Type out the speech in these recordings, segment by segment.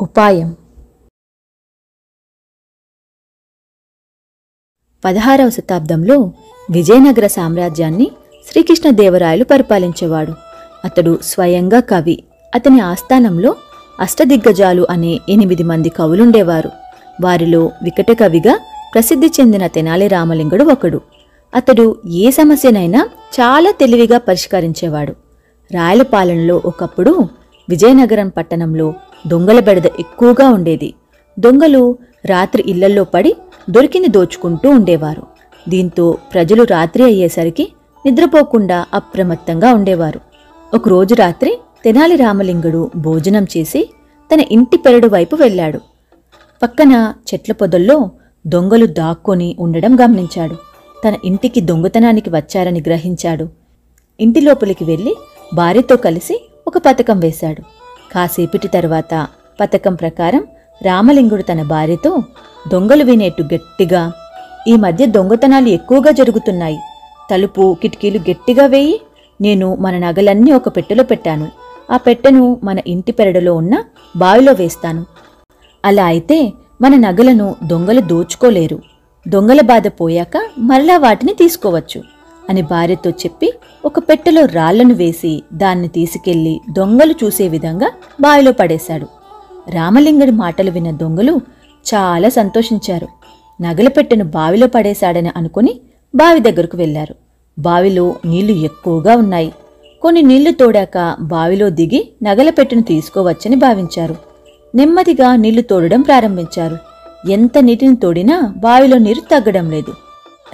ఉపాయం. పదహారవ శతాబ్దంలో విజయనగర సామ్రాజ్యాన్ని శ్రీకృష్ణదేవరాయలు పరిపాలించేవాడు. అతడు స్వయంగా కవి. అతని ఆస్థానంలో అష్టదిగ్గజాలు అనే ఎనిమిది మంది కవులుండేవారు. వారిలో వికట కవిగా ప్రసిద్ధి చెందిన తెనాలి రామలింగుడు ఒకడు. అతడు ఏ సమస్యనైనా చాలా తెలివిగా పరిష్కరించేవాడు. రాయల పాలనలో ఒకప్పుడు విజయనగరం పట్టణంలో దొంగల బెడద ఎక్కువగా ఉండేది. దొంగలు రాత్రి ఇళ్ళల్లో పడి దొరికింది దోచుకుంటూ ఉండేవారు. దీంతో ప్రజలు రాత్రి అయ్యేసరికి నిద్రపోకుండా అప్రమత్తంగా ఉండేవారు. ఒకరోజు రాత్రి తెనాలి రామలింగుడు భోజనం చేసి తన ఇంటి పెరడు వైపు వెళ్ళాడు. పక్కన చెట్ల పొదల్లో దొంగలు దాక్కొని ఉండడం గమనించాడు. తన ఇంటికి దొంగతనానికి వచ్చారని గ్రహించాడు. ఇంటి లోపలికి వెళ్ళి భార్యతో కలిసి ఒక పథకం వేశాడు. కాసేపటి తర్వాత పథకం ప్రకారం రామలింగుడు తన భార్యతో దొంగలు వినేట్టు గట్టిగా ఈ మధ్య దొంగతనాలు ఎక్కువగా జరుగుతున్నాయి. తలుపు కిటికీలు గట్టిగా వేయి నేను మన నగలన్నీ ఒక పెట్టెలో పెట్టాను. ఆ పెట్టెను మన ఇంటి పెరడులో ఉన్న బావిలో వేస్తాను. అలా అయితే మన నగలను దొంగలు దోచుకోలేరు. దొంగల బాధ పోయాక మరలా వాటిని తీసుకోవచ్చు. అని భార్యతో చెప్పి ఒక పెట్టెలో రాళ్ళను వేసి దాన్ని తీసుకెళ్ళి దొంగలు చూసే విధంగా బావిలో పడేశాడు. రామలింగడి మాటలు విన్న దొంగలు చాలా సంతోషించారు. నగల పెట్టెను బావిలో పడేశాడని అనుకుని బావి దగ్గరకు వెళ్ళారు బావిలో నీళ్ళు ఎక్కువగా ఉన్నాయి. కొన్ని నీళ్ళు తోడాక బావిలో దిగి నగల పెట్టెను తీసుకోవచ్చని భావించారు. నెమ్మదిగా నీళ్ళు తోడడం ప్రారంభించారు. ఎంత నీటిని తోడినా బావిలో నీరు తగ్గడం లేదు.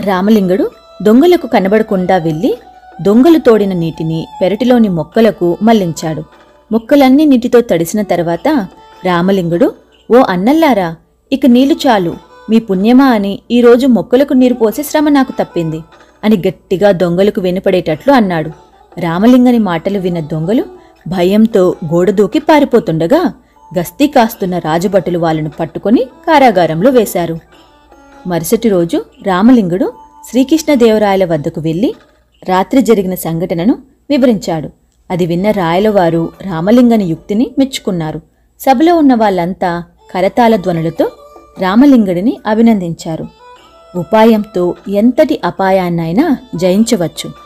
రామలింగుడు దొంగలకు కనబడకుండా వెళ్ళి దొంగలు తోడిన నీటిని పెరటిలోని మొక్కలకు మళ్ళించాడు. మొక్కలన్నీ నీటితో తడిసిన తర్వాత రామలింగుడు ఓ అన్నల్లారా ఇక నీళ్ళు చాలు. మీ పుణ్యమా అని ఈరోజు మొక్కలకు నీరు పోసే శ్రమ నాకు తప్పింది అని గట్టిగా దొంగలకు వెనుపడేటట్లు అన్నాడు. రామలింగని మాటలు విన్న దొంగలు భయంతో గోడ దూకి పారిపోతుండగా గస్తీ కాస్తున్న రాజభటులు వాళ్ళను పట్టుకుని కారాగారంలో వేశారు. మరుసటి రోజు రామలింగుడు శ్రీకృష్ణదేవరాయల వద్దకు వెళ్ళి రాత్రి జరిగిన సంఘటనను వివరించాడు. అది విన్న రాయలవారు రామలింగని యుక్తిని మెచ్చుకున్నారు. సభలో ఉన్న వాళ్ళంతా కరతాల ధ్వనులతో రామలింగుడిని అభినందించారు. ఉపాయంతో ఎంతటి అపాయాన్నైనా జయించవచ్చు.